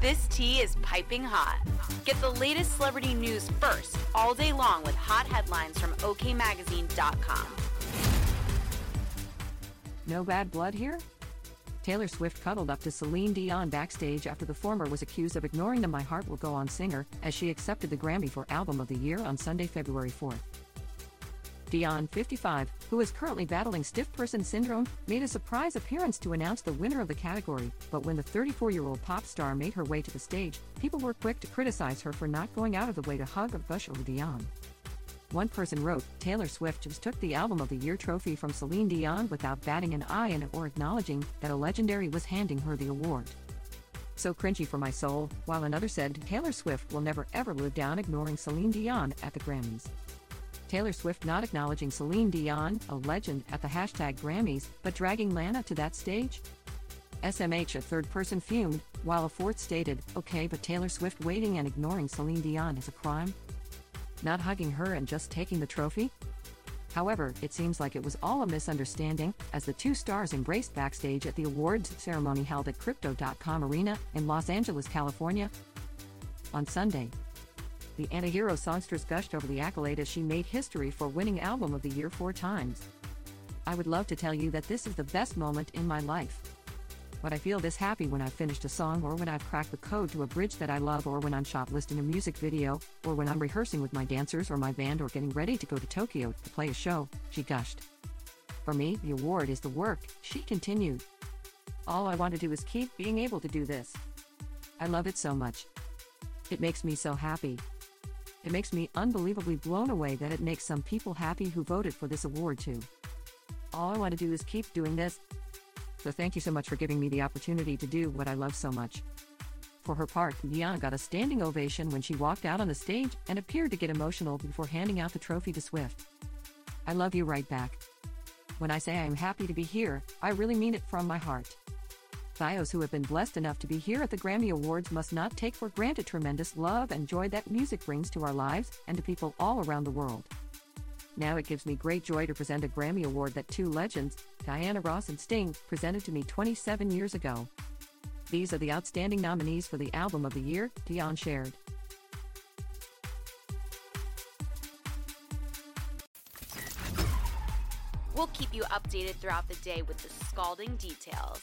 This tea is piping hot. Get the latest celebrity news first all day long with hot headlines from OKMagazine.com. No bad blood here? Taylor Swift cuddled up to Celine Dion backstage after the former was accused of ignoring the My Heart Will Go On singer as she accepted the Grammy for Album of the Year on Sunday, February 4th. Dion, 55, who is currently battling stiff person syndrome, made a surprise appearance to announce the winner of the category, but when the 34 year old pop star made her way to the stage, people were quick to criticize her for not going out of the way to hug or gush over Dion. One person wrote, Taylor Swift just took the Album of the Year trophy from Celine Dion without batting an eye and or acknowledging that a legendary was handing her the award. So cringy for my soul, while another said Taylor Swift will never ever live down ignoring Celine Dion at the Grammys. Taylor Swift not acknowledging Celine Dion, a legend, at the hashtag Grammys, but dragging Lana to that stage? SMH, a third person, fumed, while a fourth stated, okay, but Taylor Swift waiting and ignoring Celine Dion is a crime? Not hugging her and just taking the trophy? However, it seems like it was all a misunderstanding, as the two stars embraced backstage at the awards ceremony held at Crypto.com Arena in Los Angeles, California. On Sunday, the antihero songstress gushed over the accolade as she made history for winning Album of the Year four times. I would love to tell you that this is the best moment in my life. But I feel this happy when I've finished a song, or when I've cracked the code to a bridge that I love, or when I'm shot listing a music video, or when I'm rehearsing with my dancers or my band, or getting ready to go to Tokyo to play a show, she gushed. For me, the award is the work, she continued. All I want to do is keep being able to do this. I love it so much. It makes me so happy. It makes me unbelievably blown away that it makes some people happy who voted for this award too. All I want to do is keep doing this. So thank you so much for giving me the opportunity to do what I love so much. For her part, Dion got a standing ovation when she walked out on the stage and appeared to get emotional before handing out the trophy to Swift. I love you right back. When I say I am happy to be here, I really mean it from my heart. Those who have been blessed enough to be here at the Grammy Awards must not take for granted tremendous love and joy that music brings to our lives and to people all around the world. Now it gives me great joy to present a Grammy Award that two legends, Diana Ross and Sting, presented to me 27 years ago. These are the outstanding nominees for the Album of the Year, Dion shared. We'll keep you updated throughout the day with the scalding details.